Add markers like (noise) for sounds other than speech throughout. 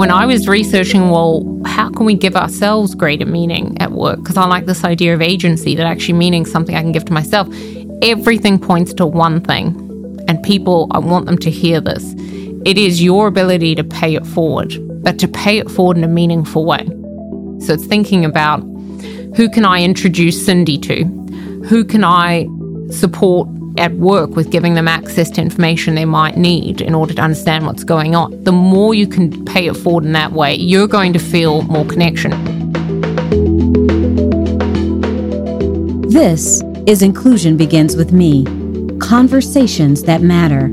when I was researching, well, how can we give ourselves greater meaning at work? Because I like this idea of agency, that actually meaning something I can give to myself. Everything points to one thing, and people, I want them to hear this. It is your ability to pay it forward, but to pay it forward in a meaningful way. So it's thinking about who can I introduce Cindy to? Who can I support at work with giving them access to information they might need in order to understand what's going on. The more you can pay it forward in that way, you're going to feel more connection. This is Inclusion Begins with Me Conversations That Matter.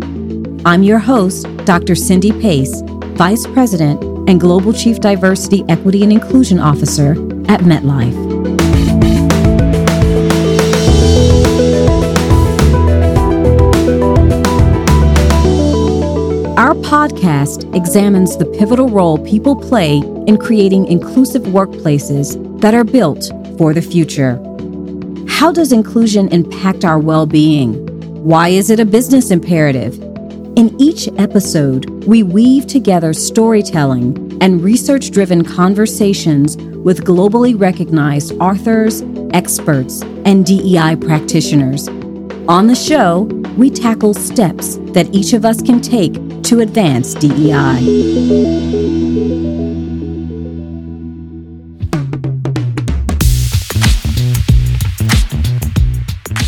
I'm your host, Dr. Cindy Pace, Vice President and Global Chief Diversity, Equity, and Inclusion Officer at MetLife. Podcast examines the pivotal role people play in creating inclusive workplaces that are built for the future. How does inclusion impact our well being? Why is it a business imperative? In each episode, we weave together storytelling and research driven conversations with globally recognized authors, experts, and DEI practitioners. On the show, we tackle steps that each of us can take to advance DEI.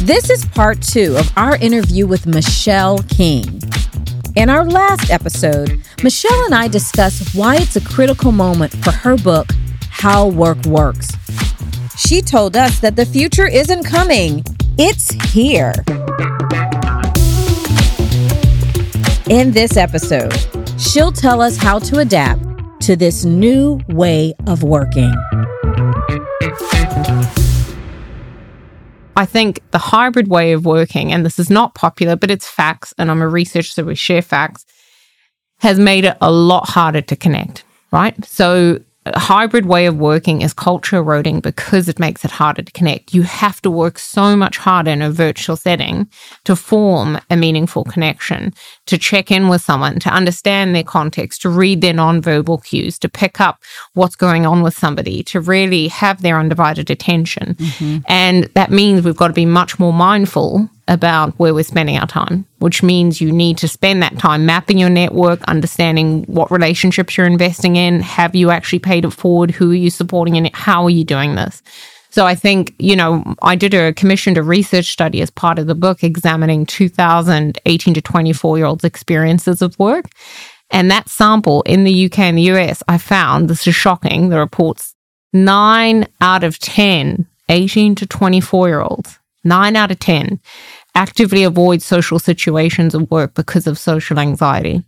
This is part two of our interview with Michelle King. In our last episode, Michelle and I discussed why it's a critical moment for her book, How Work Works. She told us that the future isn't coming, it's here. In this episode, she'll tell us how to adapt to this new way of working. I think the hybrid way of working, and this is not popular, but it's facts, and I'm a researcher, so we share facts, has made it a lot harder to connect, right? So hybrid way of working is culture eroding because it makes it harder to connect. You have to work so much harder in a virtual setting to form a meaningful connection, to check in with someone, to understand their context, to read their nonverbal cues, to pick up what's going on with somebody, to really have their undivided attention. Mm-hmm. And that means we've got to be much more mindful about where we're spending our time, which means you need to spend that time mapping your network, understanding what relationships you're investing in. Have you actually paid it forward? Who are you supporting and how are you doing this? So I think, you know, I did a commissioned a research study as part of the book examining 2000 18 to 24 year olds experiences of work. And that sample in the UK and the US, I found this is shocking. The reports nine out of 10 18 to 24 year olds, nine out of 10 actively avoid social situations at work because of social anxiety.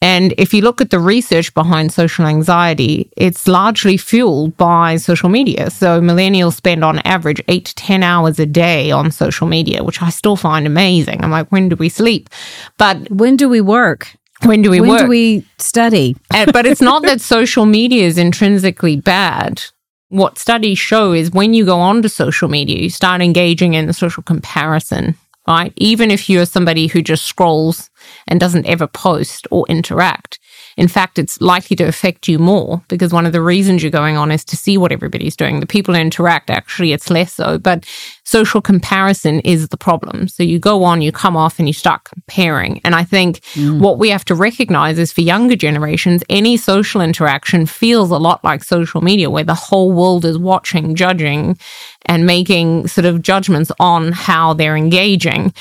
And if you look at the research behind social anxiety, it's largely fueled by social media. So millennials spend on average eight to 10 hours a day on social media, which I still find amazing. I'm like, when do we sleep? But when do we work? When do we when work? When do we study? but it's not (laughs) that social media is intrinsically bad what studies show is when you go onto social media, you start engaging in the social comparison, right? Even if you're somebody who just scrolls and doesn't ever post or interact, in fact, it's likely to affect you more because one of the reasons you're going on is to see what everybody's doing. The people who interact, actually, it's less so, but social comparison is the problem. So you go on, you come off, and you start comparing. And I think mm. what we have to recognize is for younger generations, any social interaction feels a lot like social media, where the whole world is watching, judging, and making sort of judgments on how they're engaging.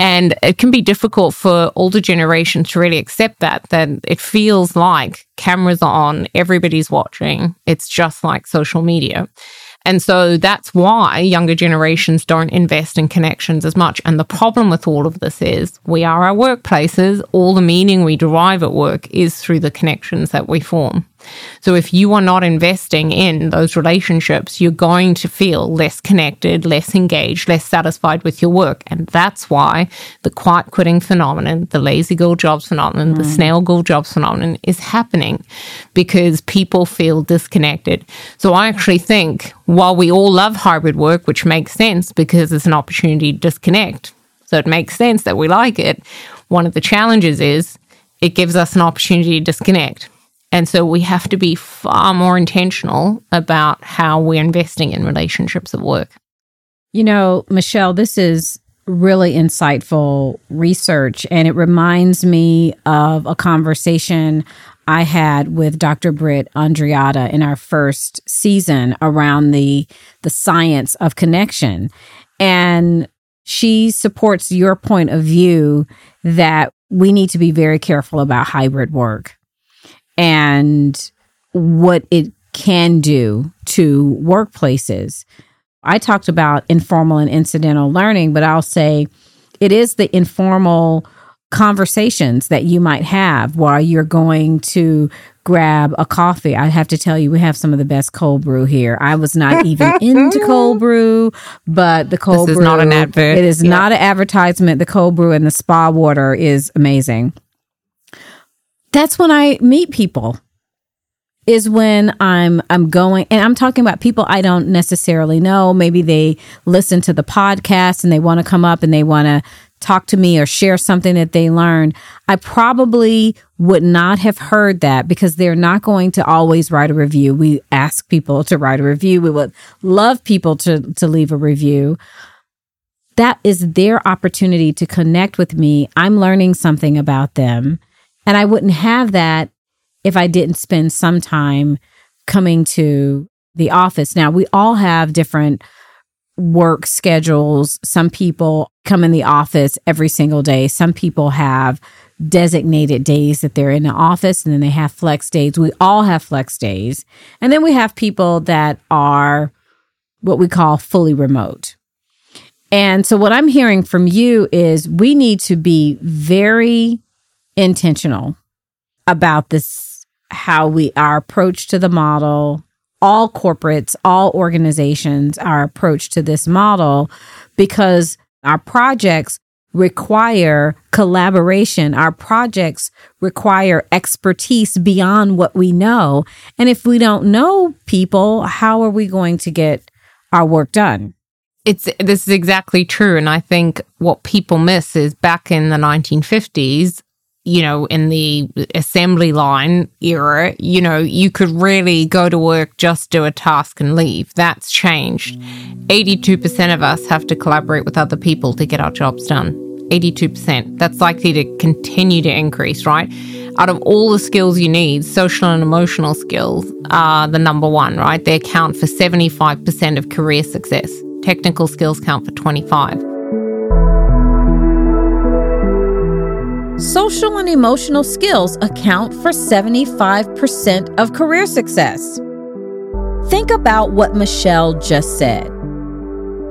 And it can be difficult for older generations to really accept that, that it feels like cameras are on, everybody's watching. It's just like social media. And so that's why younger generations don't invest in connections as much. And the problem with all of this is we are our workplaces. All the meaning we derive at work is through the connections that we form. So if you are not investing in those relationships, you're going to feel less connected, less engaged, less satisfied with your work. And that's why the quiet quitting phenomenon, the lazy girl jobs phenomenon, mm. the snail girl jobs phenomenon is happening because people feel disconnected. So I actually think while we all love hybrid work, which makes sense because it's an opportunity to disconnect, so it makes sense that we like it. One of the challenges is it gives us an opportunity to disconnect And so we have to be far more intentional about how we're investing in relationships at work. You know, Michelle, this is really insightful research, and it reminds me of a conversation I had with Dr. Britt Andreatta in our first season around the the science of connection. And she supports your point of view that we need to be very careful about hybrid work and what it can do to workplaces. I talked about informal and incidental learning, but I'll say it is the informal conversations that you might have while you're going to grab a coffee. I have to tell you, we have some of the best cold brew here. I was not even into cold (laughs) brew, but the cold this brew is not an advert. It is yeah. not an advertisement. The cold brew and the spa water is amazing. That's when I meet people is when I'm I'm going and I'm talking about people I don't necessarily know. Maybe they listen to the podcast and they want to come up and they want to talk to me or share something that they learned. I probably would not have heard that because they're not going to always write a review. We ask people to write a review. We would love people to to leave a review. That is their opportunity to connect with me. I'm learning something about them. And I wouldn't have that if I didn't spend some time coming to the office. Now, we all have different work schedules. Some people come in the office every single day. Some people have designated days that they're in the office and then they have flex days. We all have flex days. And then we have people that are what we call fully remote. And so what I'm hearing from you is we need to be very intentional about this how we our approach to the model. All corporates all organizations our approach to this model because our projects require collaboration. Our projects require expertise beyond what we know. And if we don't know people how are we going to get our work done? It's this is exactly true. And i think what people miss is back in the 1950s you know, in the assembly line era, you know, you could really go to work, just do a task and leave. That's changed. 82% of us have to collaborate with other people to get our jobs done. 82%. That's likely to continue to increase, right? Out of all the skills you need, social and emotional skills are the number one, right? They account for 75% of career success. Technical skills count for 25. Social and emotional skills account for 75% of career success. Think about what Michelle just said.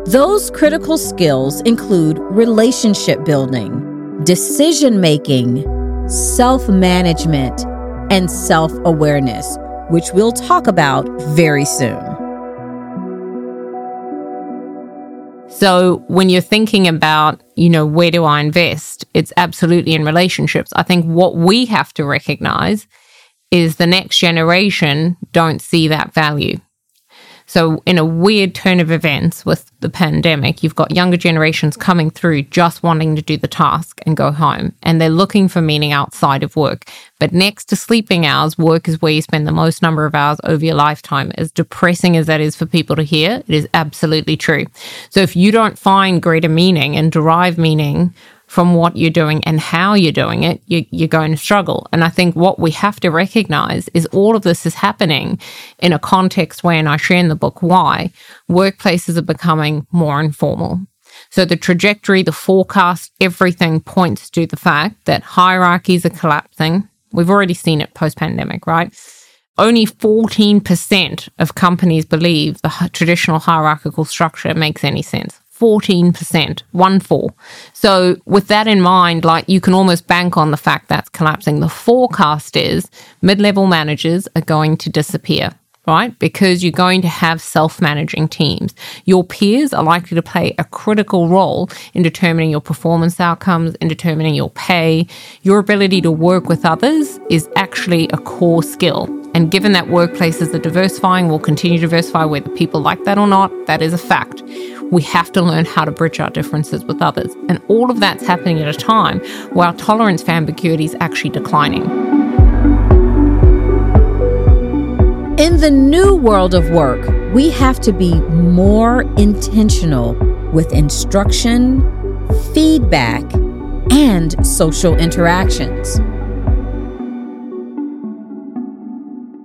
Those critical skills include relationship building, decision making, self management, and self awareness, which we'll talk about very soon. So when you're thinking about, you know, where do I invest? It's absolutely in relationships. I think what we have to recognize is the next generation don't see that value. So, in a weird turn of events with the pandemic, you've got younger generations coming through just wanting to do the task and go home, and they're looking for meaning outside of work. But next to sleeping hours, work is where you spend the most number of hours over your lifetime. As depressing as that is for people to hear, it is absolutely true. So, if you don't find greater meaning and derive meaning from what you're doing and how you're doing it, you, you're going to struggle. And I think what we have to recognize is all of this is happening in a context where, and I share in the book why, workplaces are becoming more informal. So the trajectory, the forecast, everything points to the fact that hierarchies are collapsing. We've already seen it post pandemic, right? Only 14% of companies believe the traditional hierarchical structure makes any sense. 14%, one four. So with that in mind, like you can almost bank on the fact that's collapsing. The forecast is mid-level managers are going to disappear. Right? Because you're going to have self managing teams. Your peers are likely to play a critical role in determining your performance outcomes, in determining your pay. Your ability to work with others is actually a core skill. And given that workplaces are diversifying, will continue to diversify whether people like that or not, that is a fact we have to learn how to bridge our differences with others. And all of that's happening at a time where our tolerance for ambiguity is actually declining. In the new world of work, we have to be more intentional with instruction, feedback, and social interactions.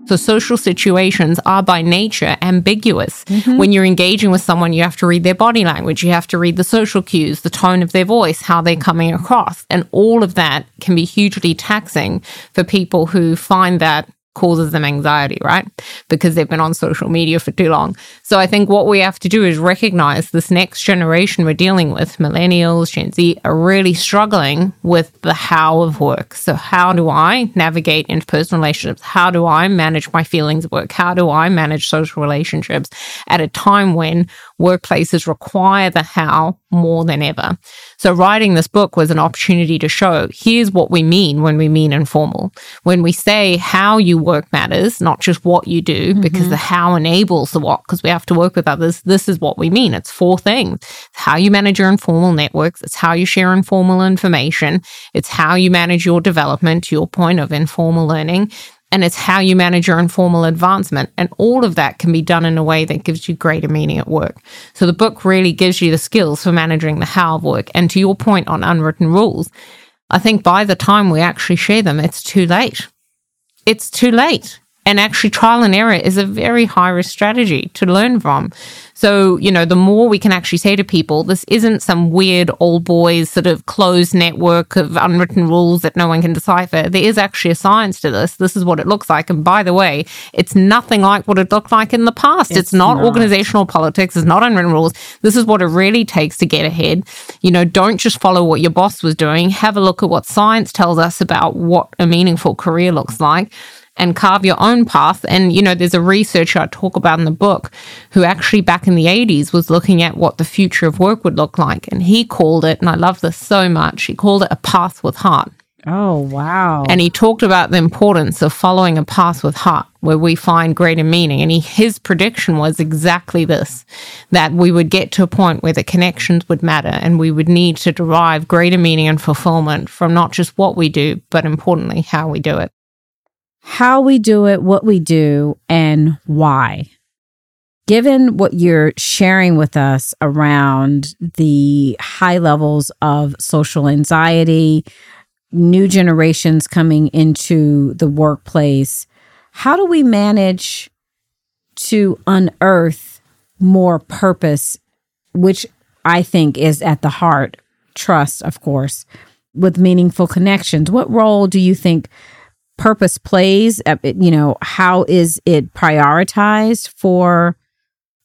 So social situations are by nature ambiguous. Mm-hmm. When you're engaging with someone, you have to read their body language, you have to read the social cues, the tone of their voice, how they're coming across. And all of that can be hugely taxing for people who find that causes them anxiety, right? Because they've been on social media for too long. So I think what we have to do is recognize this next generation we're dealing with, millennials, Gen Z, are really struggling with the how of work. So how do I navigate interpersonal relationships? How do I manage my feelings of work? How do I manage social relationships at a time when workplaces require the how more than ever? So writing this book was an opportunity to show here's what we mean when we mean informal. When we say how you work matters, not just what you do, mm-hmm. because the how enables the what, because we have to work with others. This is what we mean. It's four things. It's how you manage your informal networks. It's how you share informal information. It's how you manage your development to your point of informal learning and it's how you manage your informal advancement. And all of that can be done in a way that gives you greater meaning at work. So the book really gives you the skills for managing the how of work. And to your point on unwritten rules, I think by the time we actually share them, it's too late. It's too late. And actually, trial and error is a very high risk strategy to learn from. So, you know, the more we can actually say to people, this isn't some weird old boys sort of closed network of unwritten rules that no one can decipher. There is actually a science to this. This is what it looks like. And by the way, it's nothing like what it looked like in the past. It's, it's not, not organizational politics. It's not unwritten rules. This is what it really takes to get ahead. You know, don't just follow what your boss was doing. Have a look at what science tells us about what a meaningful career looks like and carve your own path. And, you know, there's a researcher I talk about in the book who actually back in the 80s was looking at what the future of work would look like. And he called it, and I love this so much, he called it a path with heart. Oh, wow. And he talked about the importance of following a path with heart where we find greater meaning. And he, his prediction was exactly this that we would get to a point where the connections would matter and we would need to derive greater meaning and fulfillment from not just what we do, but importantly, how we do it how we do it, what we do, and why. Given what you're sharing with us around the high levels of social anxiety, new generations coming into the workplace, how do we manage to unearth more purpose, which I think is at the heart, trust, of course, with meaningful connections? What role do you think purpose plays uh, you know how is it prioritized for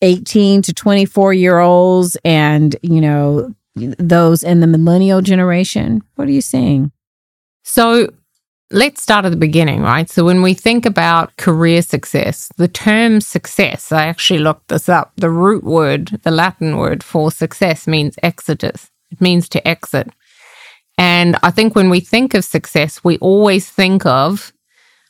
18 to 24 year olds and you know those in the millennial generation? What are you seeing? So let's start at the beginning right? So when we think about career success the term success i actually looked this up. The root word the latin word for success means exitus it means to exit and I think when we think of success, we always think of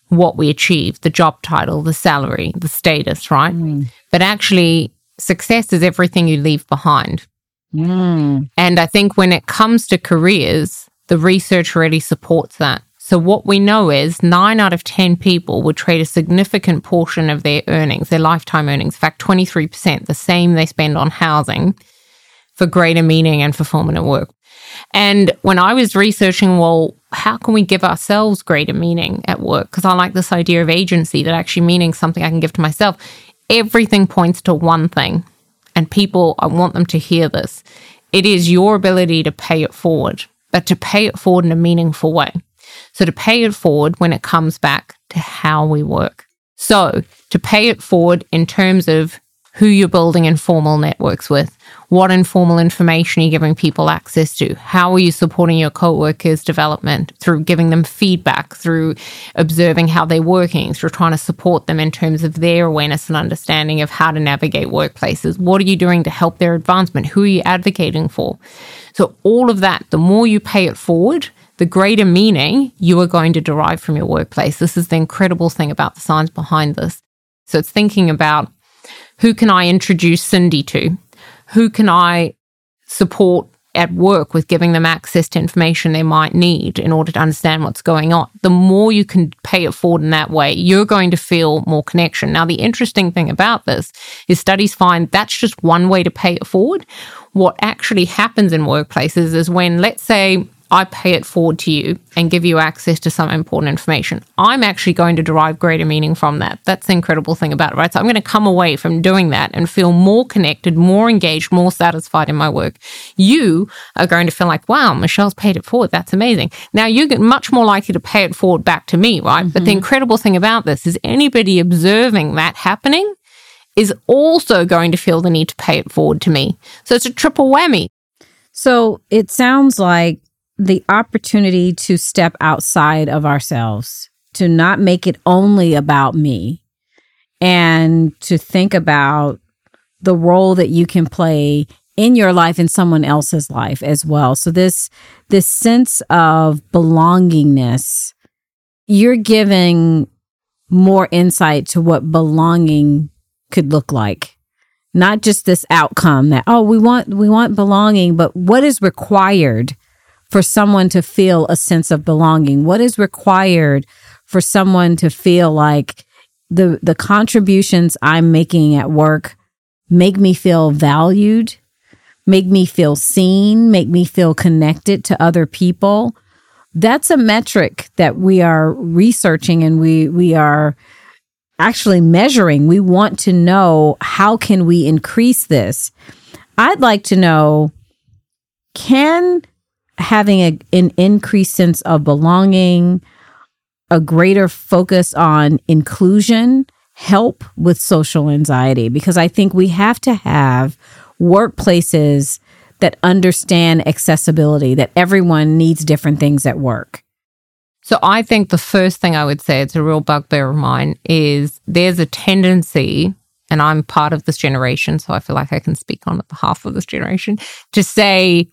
what we achieve, the job title, the salary, the status, right? Mm. But actually, success is everything you leave behind. Mm. And I think when it comes to careers, the research really supports that. So, what we know is nine out of 10 people would trade a significant portion of their earnings, their lifetime earnings, in fact, 23%, the same they spend on housing, for greater meaning and fulfillment at work. And when I was researching, well, how can we give ourselves greater meaning at work? Because I like this idea of agency that actually meaning something I can give to myself. Everything points to one thing. And people, I want them to hear this. It is your ability to pay it forward, but to pay it forward in a meaningful way. So to pay it forward when it comes back to how we work. So to pay it forward in terms of who you're building informal networks with, what informal information you're giving people access to, how are you supporting your co-workers' development through giving them feedback, through observing how they're working, through trying to support them in terms of their awareness and understanding of how to navigate workplaces. What are you doing to help their advancement? Who are you advocating for? So all of that, the more you pay it forward, the greater meaning you are going to derive from your workplace. This is the incredible thing about the science behind this. So it's thinking about who can I introduce Cindy to? Who can I support at work with giving them access to information they might need in order to understand what's going on. The more you can pay it forward in that way, you're going to feel more connection. Now, the interesting thing about this is studies find that's just one way to pay it forward. What actually happens in workplaces is when, let's say, I pay it forward to you and give you access to some important information. I'm actually going to derive greater meaning from that. That's the incredible thing about it, right? So I'm going to come away from doing that and feel more connected, more engaged, more satisfied in my work. You are going to feel like, wow, Michelle's paid it forward. That's amazing. Now you're much more likely to pay it forward back to me, right? Mm-hmm. But the mm-hmm. incredible thing about this is anybody observing that happening is also going to feel the need to pay it forward to me. So it's a triple whammy. So it sounds like the opportunity to step outside of ourselves, to not make it only about me, and to think about the role that you can play in your life and someone else's life as well. So this this sense of belongingness, you're giving more insight to what belonging could look like. Not just this outcome that oh we want we want belonging, but what is required for someone to feel a sense of belonging? What is required for someone to feel like the the contributions I'm making at work make me feel valued, make me feel seen, make me feel connected to other people? That's a metric that we are researching and we we are actually measuring. We want to know how can we increase this? I'd like to know can having a, an increased sense of belonging, a greater focus on inclusion help with social anxiety because I think we have to have workplaces that understand accessibility, that everyone needs different things at work. So I think the first thing I would say, it's a real bugbear of mine, is there's a tendency, and I'm part of this generation, so I feel like I can speak on behalf of this generation, to say,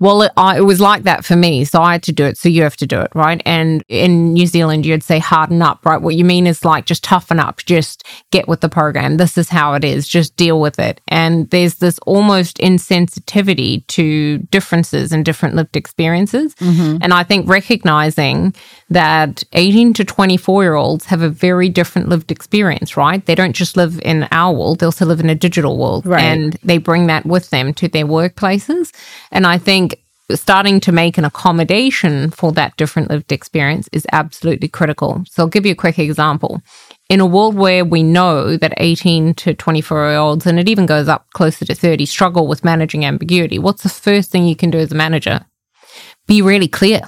well, it, I, it, was like that for me. So I had to do it. So you have to do it, right? And in New Zealand, you'd say harden up, right? What you mean is like just toughen up, just get with the program. This is how it is. Just deal with it. And there's this almost insensitivity to differences and different lived experiences. Mm-hmm. And I think recognizing that 18 to 24 year olds have a very different lived experience, right? They don't just live in our world, they also live in a digital world. Right. And they bring that with them to their workplaces. And I think starting to make an accommodation for that different lived experience is absolutely critical. So I'll give you a quick example. In a world where we know that 18 to 24 year olds, and it even goes up closer to 30, struggle with managing ambiguity, what's the first thing you can do as a manager? Be really clear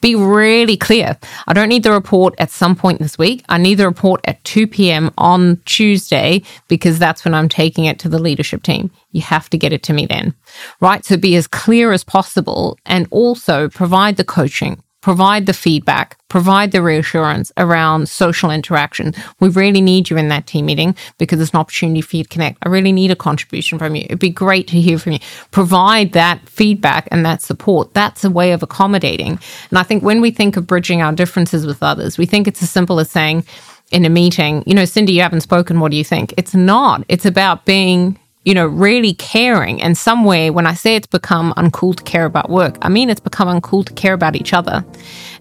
be really clear. I don't need the report at some point this week. I need the report at 2 p.m. on Tuesday because that's when I'm taking it to the leadership team. You have to get it to me then, right? So be as clear as possible and also provide the coaching, provide the feedback, provide the reassurance around social interaction. We really need you in that team meeting because it's an opportunity for you to connect. I really need a contribution from you. It'd be great to hear from you. Provide that feedback and that support. That's a way of accommodating. And I think when we think of bridging our differences with others, we think it's as simple as saying, in a meeting, you know, Cindy, you haven't spoken. What do you think? It's not. It's about being you know, really caring. And somewhere, when I say it's become uncool to care about work, I mean it's become uncool to care about each other.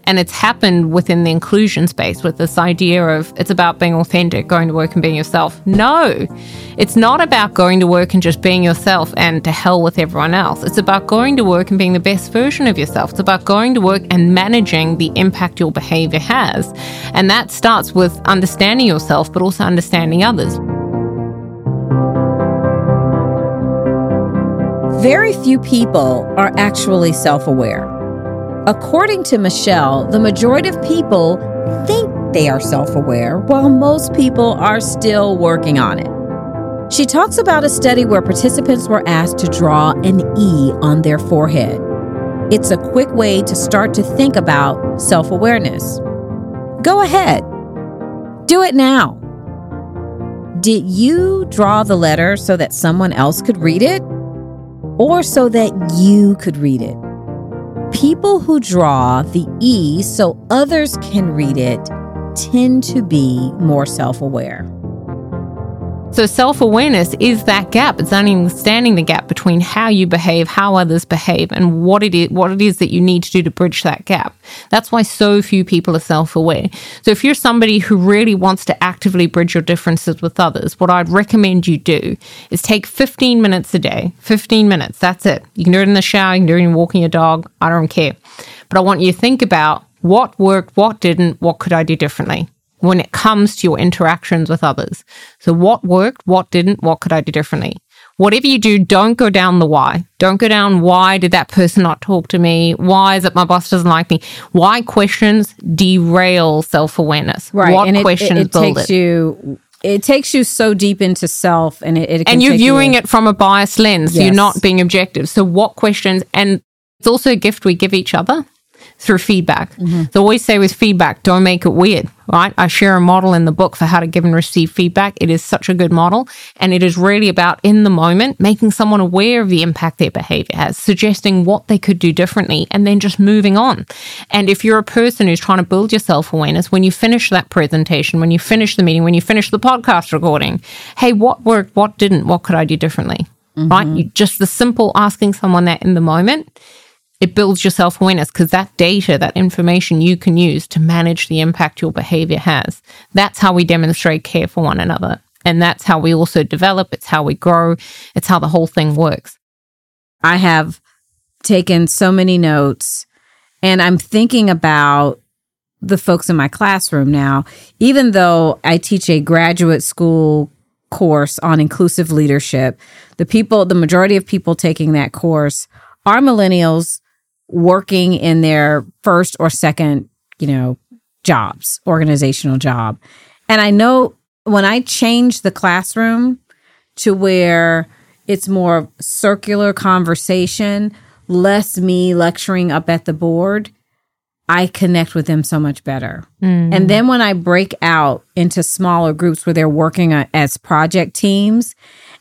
And it's happened within the inclusion space with this idea of it's about being authentic, going to work and being yourself. No, it's not about going to work and just being yourself and to hell with everyone else. It's about going to work and being the best version of yourself. It's about going to work and managing the impact your behavior has. And that starts with understanding yourself, but also understanding others. Very few people are actually self aware. According to Michelle, the majority of people think they are self aware, while most people are still working on it. She talks about a study where participants were asked to draw an E on their forehead. It's a quick way to start to think about self awareness. Go ahead, do it now. Did you draw the letter so that someone else could read it? Or so that you could read it. People who draw the E so others can read it tend to be more self aware. So self awareness is that gap. It's understanding the gap between how you behave, how others behave, and what it is what it is that you need to do to bridge that gap. That's why so few people are self aware. So if you're somebody who really wants to actively bridge your differences with others, what I'd recommend you do is take 15 minutes a day. 15 minutes. That's it. You can do it in the shower, you can do it in walking your dog. I don't care. But I want you to think about what worked, what didn't, what could I do differently? When it comes to your interactions with others. So, what worked, what didn't, what could I do differently? Whatever you do, don't go down the why. Don't go down why did that person not talk to me? Why is it my boss doesn't like me? Why questions derail self awareness? Right. What and questions it, it build takes it? you it takes you so deep into self and it, it can and you're take you- viewing it from a biased lens. You're not being objective. So, what questions? And it's also a gift we give each other through feedback. Mm-hmm. So, always say with feedback, don't make it weird, right? I share a model in the book for how to give and receive feedback. It is such a good model. And it is really about in the moment making someone aware of the impact their behavior has, suggesting what they could do differently, and then just moving on. And if you're a person who's trying to build your self awareness, when you finish that presentation, when you finish the meeting, when you finish the podcast recording, hey, what worked, what didn't, what could I do differently? Right? Mm-hmm. You, just the simple asking someone that in the moment it builds your self awareness because that data, that information you can use to manage the impact your behavior has. That's how we demonstrate care for one another. And that's how we also develop. It's how we grow. It's how the whole thing works. I have taken so many notes and I'm thinking about the folks in my classroom now. Even though I teach a graduate school course on inclusive leadership, the people, the majority of people taking that course are millennials working in their first or second, you know, jobs, organizational job. And I know when I change the classroom to where it's more circular conversation, less me lecturing up at the board, I connect with them so much better. Mm. And then when I break out into smaller groups where they're working as project teams,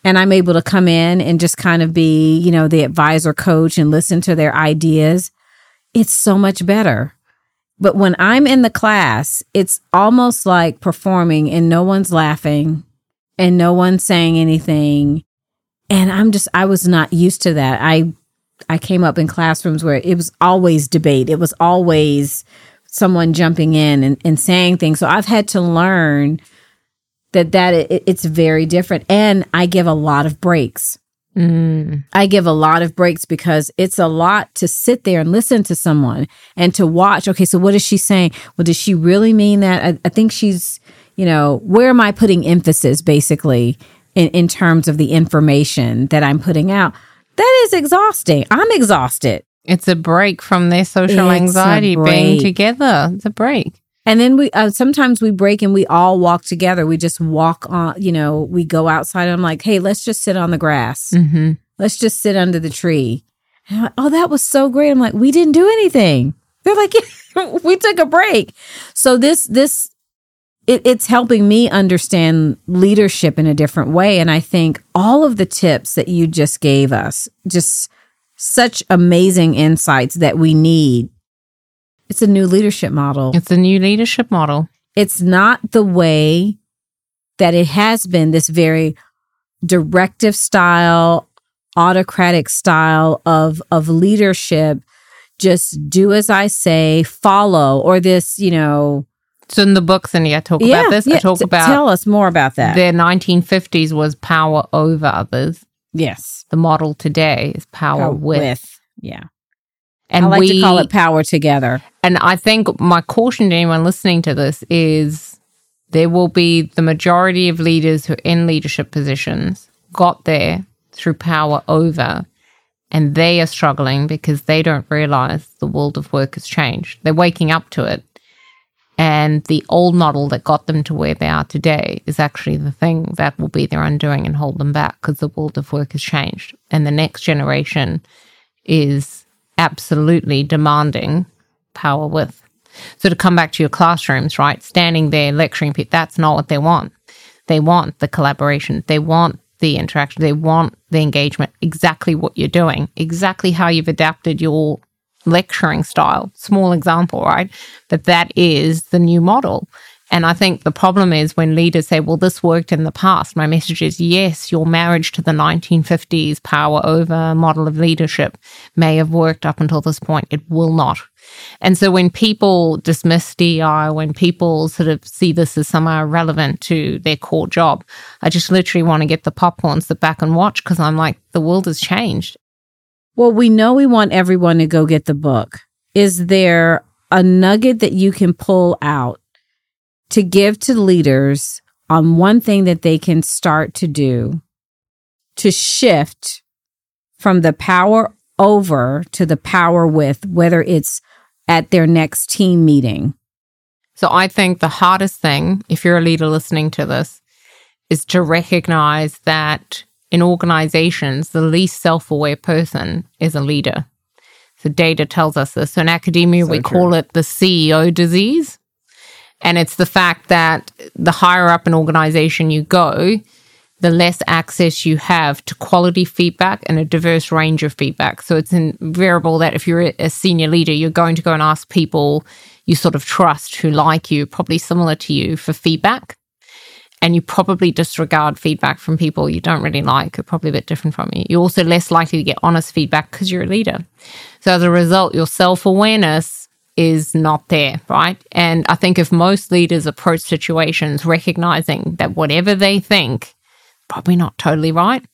and I'm able to come in and just kind of be, you know, the advisor coach and listen to their ideas, it's so much better. But when I'm in the class, it's almost like performing and no one's laughing and no one's saying anything. And I'm just, I was not used to that. I, I came up in classrooms where it was always debate. It was always someone jumping in and, and saying things. So I've had to learn that that it, it's very different. And I give a lot of breaks. Mm. I give a lot of breaks because it's a lot to sit there and listen to someone and to watch. Okay, so what is she saying? Well, does she really mean that? I, I think she's, you know, where am I putting emphasis basically in, in terms of the information that I'm putting out? That is exhausting. I'm exhausted. It's a break from their social It's anxiety being together. It's a break. And then we uh, sometimes we break and we all walk together. We just walk on, you know, we go outside. And I'm like, hey, let's just sit on the grass. hmm let's just sit under the tree. And I'm like, oh, that was so great. I'm like, we didn't do anything. They're like, yeah, (laughs) we took a break. So this, this, it, it's helping me understand leadership in a different way. And I think all of the tips that you just gave us, just such amazing insights that we need. It's a new leadership model. It's a new leadership model. It's not the way that it has been, this very directive style, autocratic style of of leadership. Just do as I say, follow, or this, you know. So in the book, Cindy, I talk about this. I talk t- about Tell us more about that. The 1950s was power over others. yes, The model today is power, Power with. Yeah, And I like we, to call it power together. And I think my caution to anyone listening to this is there will be the majority of leaders who are in leadership positions got there through power over, and they are struggling because they don't realize the world of work has changed. They're waking up to it. And the old model that got them to where they are today is actually the thing that will be their undoing and hold them back because the world of work has changed. And the next generation is absolutely demanding power with. So to come back to your classrooms, right? Standing there lecturing people, that's not what they want. They want the collaboration. They want the interaction. They want the engagement. Exactly what you're doing. Exactly how you've adapted your lecturing style. Small example, right? But that is the new model. And I think the problem is when leaders say, well, this worked in the past. My message is yes, your marriage to the 1950s power over model of leadership may have worked up until this point. It will not. And so when people dismiss DEI, when people sort of see this as somehow relevant to their core job, I just literally want to get the popcorn, sit back and watch because I'm like, the world has changed. Well, we know we want everyone to go get the book. Is there a nugget that you can pull out to give to leaders on one thing that they can start to do to shift from the power over to the power with, whether it's at their next team meeting? So I think the hardest thing, if you're a leader listening to this, is to recognize that in organizations, the least self aware person is a leader. So data tells us this. So in academia, so we true. call it the CEO disease. And it's the fact that the higher up an organization you go, the less access you have to quality feedback and a diverse range of feedback. So it's invariable that if you're a senior leader, you're going to go and ask people you sort of trust who like you, probably similar to you, for feedback. And you probably disregard feedback from people you don't really like, who are probably a bit different from you. You're also less likely to get honest feedback because you're a leader. So as a result, your self awareness is not there, right? And I think if most leaders approach situations recognizing that whatever they think probably not totally right.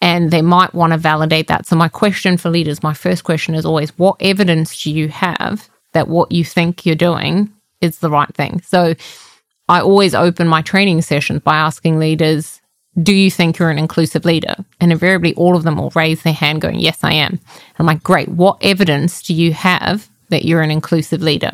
And they might want to validate that. So, my question for leaders, my first question is always what evidence do you have that what you think you're doing is the right thing? So, I always open my training sessions by asking leaders, do you think you're an inclusive leader? And invariably, all of them will raise their hand going, Yes, I am. I'm like, Great. What evidence do you have that you're an inclusive leader?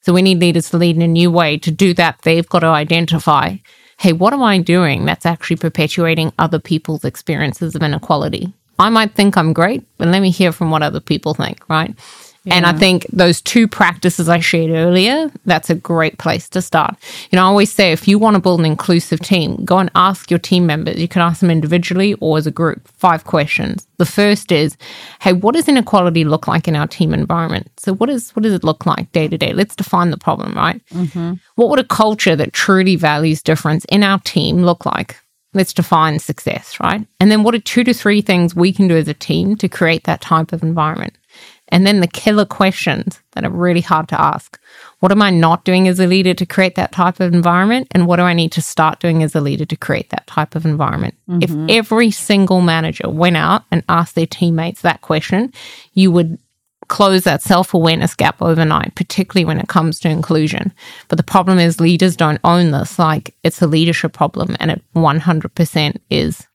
So we need leaders to lead in a new way. To do that, they've got to identify hey, what am I doing that's actually perpetuating other people's experiences of inequality? I might think I'm great, but let me hear from what other people think, right? Yeah. And I think those two practices I shared earlier, that's a great place to start. You know, I always say if you want to build an inclusive team, go and ask your team members. You can ask them individually or as a group. Five questions. The first is, hey, what does inequality look like in our team environment? So what is what does it look like day to day? Let's define the problem, right? Mm-hmm. What would a culture that truly values difference in our team look like? Let's define success, right? And then what are two to three things we can do as a team to create that type of environment? And then the killer questions that are really hard to ask. What am I not doing as a leader to create that type of environment? And what do I need to start doing as a leader to create that type of environment? Mm-hmm. If every single manager went out and asked their teammates that question, you would close that self awareness gap overnight, particularly when it comes to inclusion. But the problem is leaders don't own this. Like it's a leadership problem and it 100% is.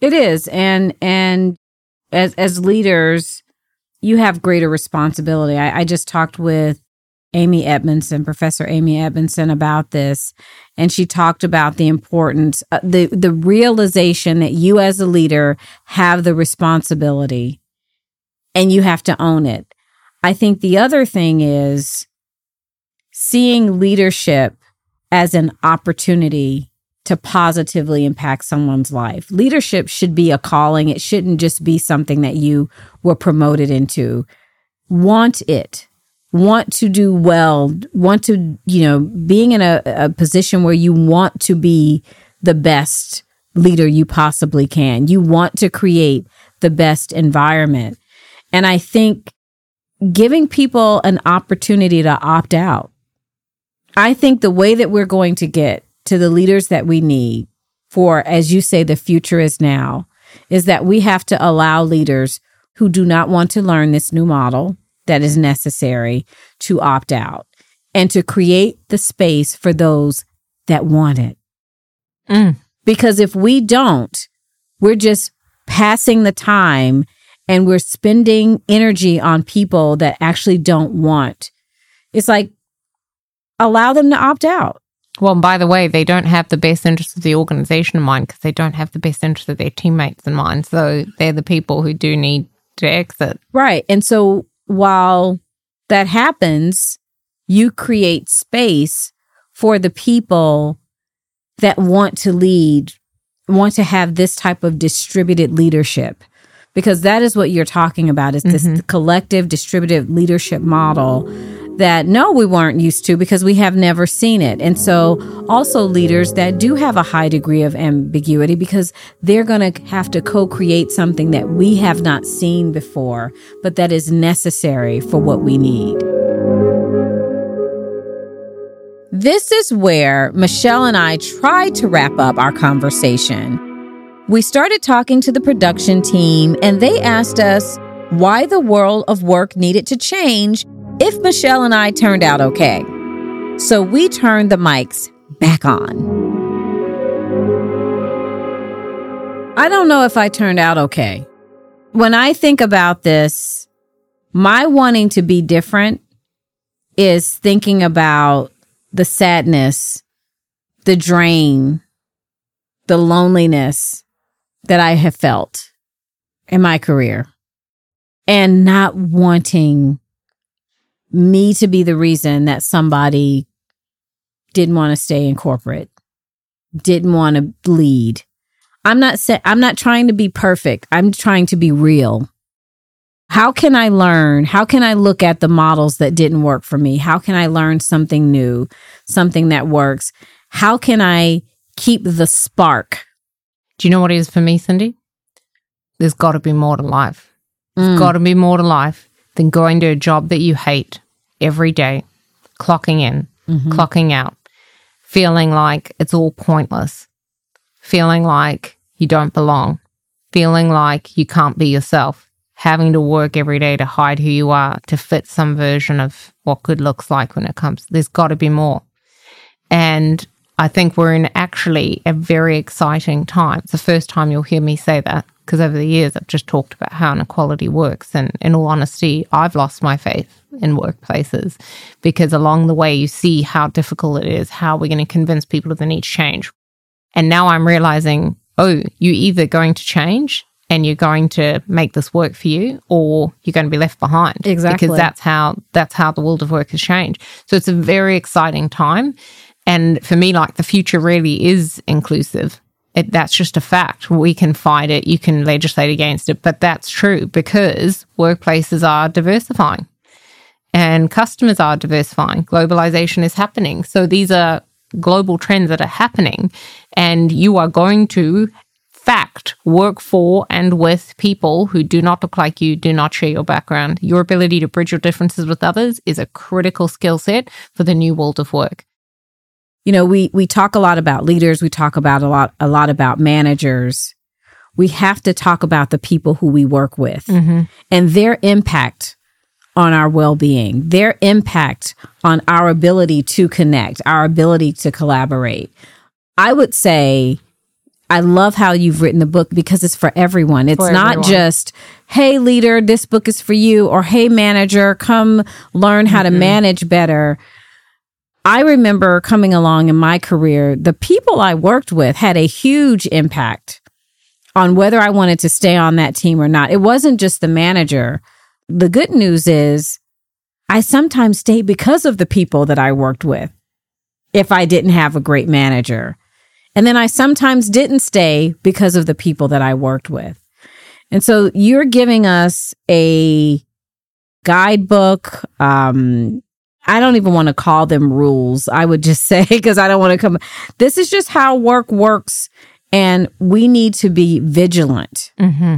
It is. And, and as, as leaders, you have greater responsibility. I, I just talked with Amy Edmondson, Professor Amy Edmondson, about this, and she talked about the importance, uh, the the realization that you as a leader have the responsibility, and you have to own it. I think the other thing is seeing leadership as an opportunity to positively impact someone's life. Leadership should be a calling. It shouldn't just be something that you were promoted into. Want it, want to do well, want to, you know, being in a, a position where you want to be the best leader you possibly can. You want to create the best environment. And I think giving people an opportunity to opt out. I think the way that we're going to get to the leaders that we need for, as you say, the future is now, is that we have to allow leaders who do not want to learn this new model that is necessary to opt out and to create the space for those that want it. Mm. Because if we don't, we're just passing the time and we're spending energy on people that actually don't want. It's like, allow them to opt out. Well, by the way, they don't have the best interest of the organization in mind because they don't have the best interest of their teammates in mind. So they're the people who do need to exit. Right. And so while that happens, you create space for the people that want to lead, want to have this type of distributed leadership. Because that is what you're talking about is this mm-hmm. collective distributive leadership model that no, we weren't used to because we have never seen it. And so also leaders that do have a high degree of ambiguity because they're going to have to co-create something that we have not seen before, but that is necessary for what we need. This is where Michelle and I tried to wrap up our conversation. We started talking to the production team, and they asked us why the world of work needed to change if Michelle and I turned out okay. So we turned the mics back on. I don't know if I turned out okay. When I think about this, my wanting to be different is thinking about the sadness, the drain, the loneliness that I have felt in my career and not wanting me to be the reason that somebody didn't want to stay in corporate, didn't want to lead. I'm not saying I'm not trying to be perfect. I'm trying to be real. How can I learn? How can I look at the models that didn't work for me? How can I learn something new, something that works? How can I keep the spark? Do you know what it is for me, Cindy? There's got to be more to life. There's mm. got to be more to life than going to a job that you hate every day, clocking in, mm-hmm. clocking out, feeling like it's all pointless, feeling like you don't belong, feeling like you can't be yourself having to work every day to hide who you are to fit some version of what good looks like when it comes. There's got to be more. And I think we're in actually a very exciting time. It's the first time you'll hear me say that because over the years I've just talked about how inequality works. And in all honesty, I've lost my faith in workplaces because along the way you see how difficult it is, how are we're going to convince people of the need to change. And now I'm realizing, oh, you're either going to change and you're going to make this work for you or you're going to be left behind exactly because that's how that's how the world of work has changed so it's a very exciting time and for me like the future really is inclusive it, that's just a fact. We can fight it. You can legislate against it. But that's true because workplaces are diversifying and customers are diversifying. Globalization is happening. So these are global trends that are happening. And you are going to fact work for and with people who do not look like you, do not share your background. Your ability to bridge your differences with others is a critical skill set for the new world of work. You know, we we talk a lot about leaders, we talk about a lot a lot about managers. We have to talk about the people who we work with mm-hmm. and their impact on our well-being, their impact on our ability to connect, our ability to collaborate. I would say I love how you've written the book because it's for everyone. It's for not everyone. just, hey, leader, this book is for you, or hey, manager, come learn how mm-hmm. to manage better. I remember coming along in my career, the people I worked with had a huge impact on whether I wanted to stay on that team or not. It wasn't just the manager. The good news is I sometimes stayed because of the people that I worked with if I didn't have a great manager. And then I sometimes didn't stay because of the people that I worked with. And so you're giving us a guidebook. Um, I don't even want to call them rules. I would just (laughs) say, because I don't want to come. This is just how work works. And we need to be vigilant mm-hmm.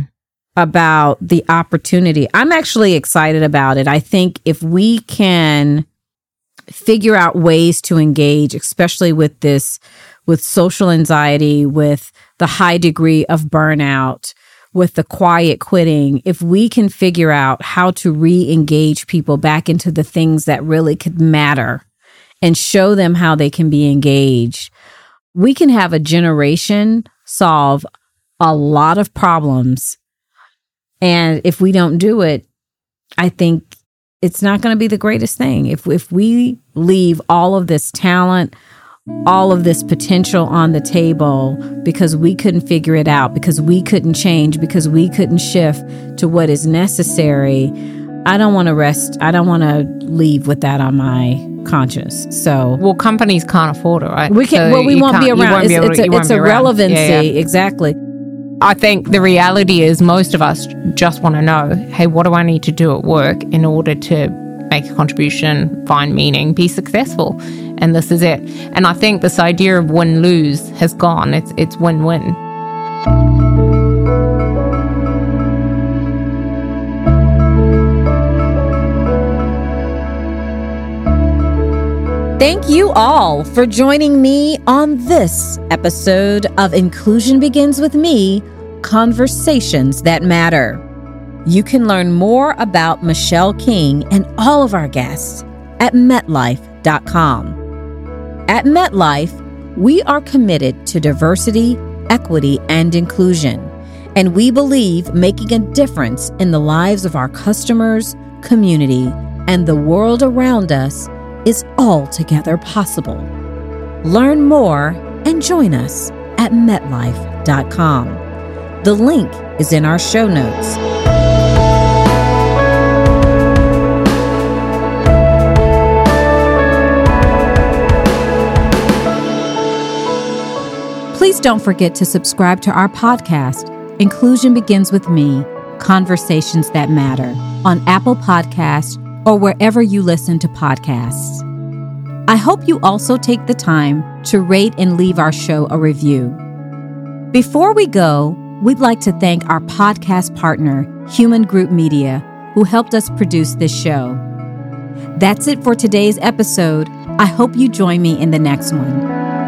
about the opportunity. I'm actually excited about it. I think if we can figure out ways to engage, especially with this with social anxiety, with the high degree of burnout, with the quiet quitting, if we can figure out how to re engage people back into the things that really could matter and show them how they can be engaged, we can have a generation solve a lot of problems. And if we don't do it, I think it's not going to be the greatest thing. If, if we leave all of this talent, all of this potential on the table because we couldn't figure it out, because we couldn't change, because we couldn't shift to what is necessary. I don't want to rest. I don't want to leave with that on my conscience. So, well, companies can't afford it, right? We can. So well, we won't be around. Won't be it's, it's, a, it's a relevancy, yeah, yeah. exactly. I think the reality is most of us just want to know, hey, what do I need to do at work in order to make a contribution, find meaning, be successful. And this is it. And I think this idea of win lose has gone. It's it's win win. Thank you all for joining me on this episode of Inclusion Begins with Me Conversations That Matter. You can learn more about Michelle King and all of our guests at MetLife.com. At MetLife, we are committed to diversity, equity, and inclusion, and we believe making a difference in the lives of our customers, community, and the world around us is altogether possible. Learn more and join us at metlife.com. The link is in our show notes. Please don't forget to subscribe to our podcast, Inclusion Begins with Me Conversations That Matter, on Apple Podcasts or wherever you listen to podcasts. I hope you also take the time to rate and leave our show a review. Before we go, we'd like to thank our podcast partner, Human Group Media, who helped us produce this show. That's it for today's episode. I hope you join me in the next one.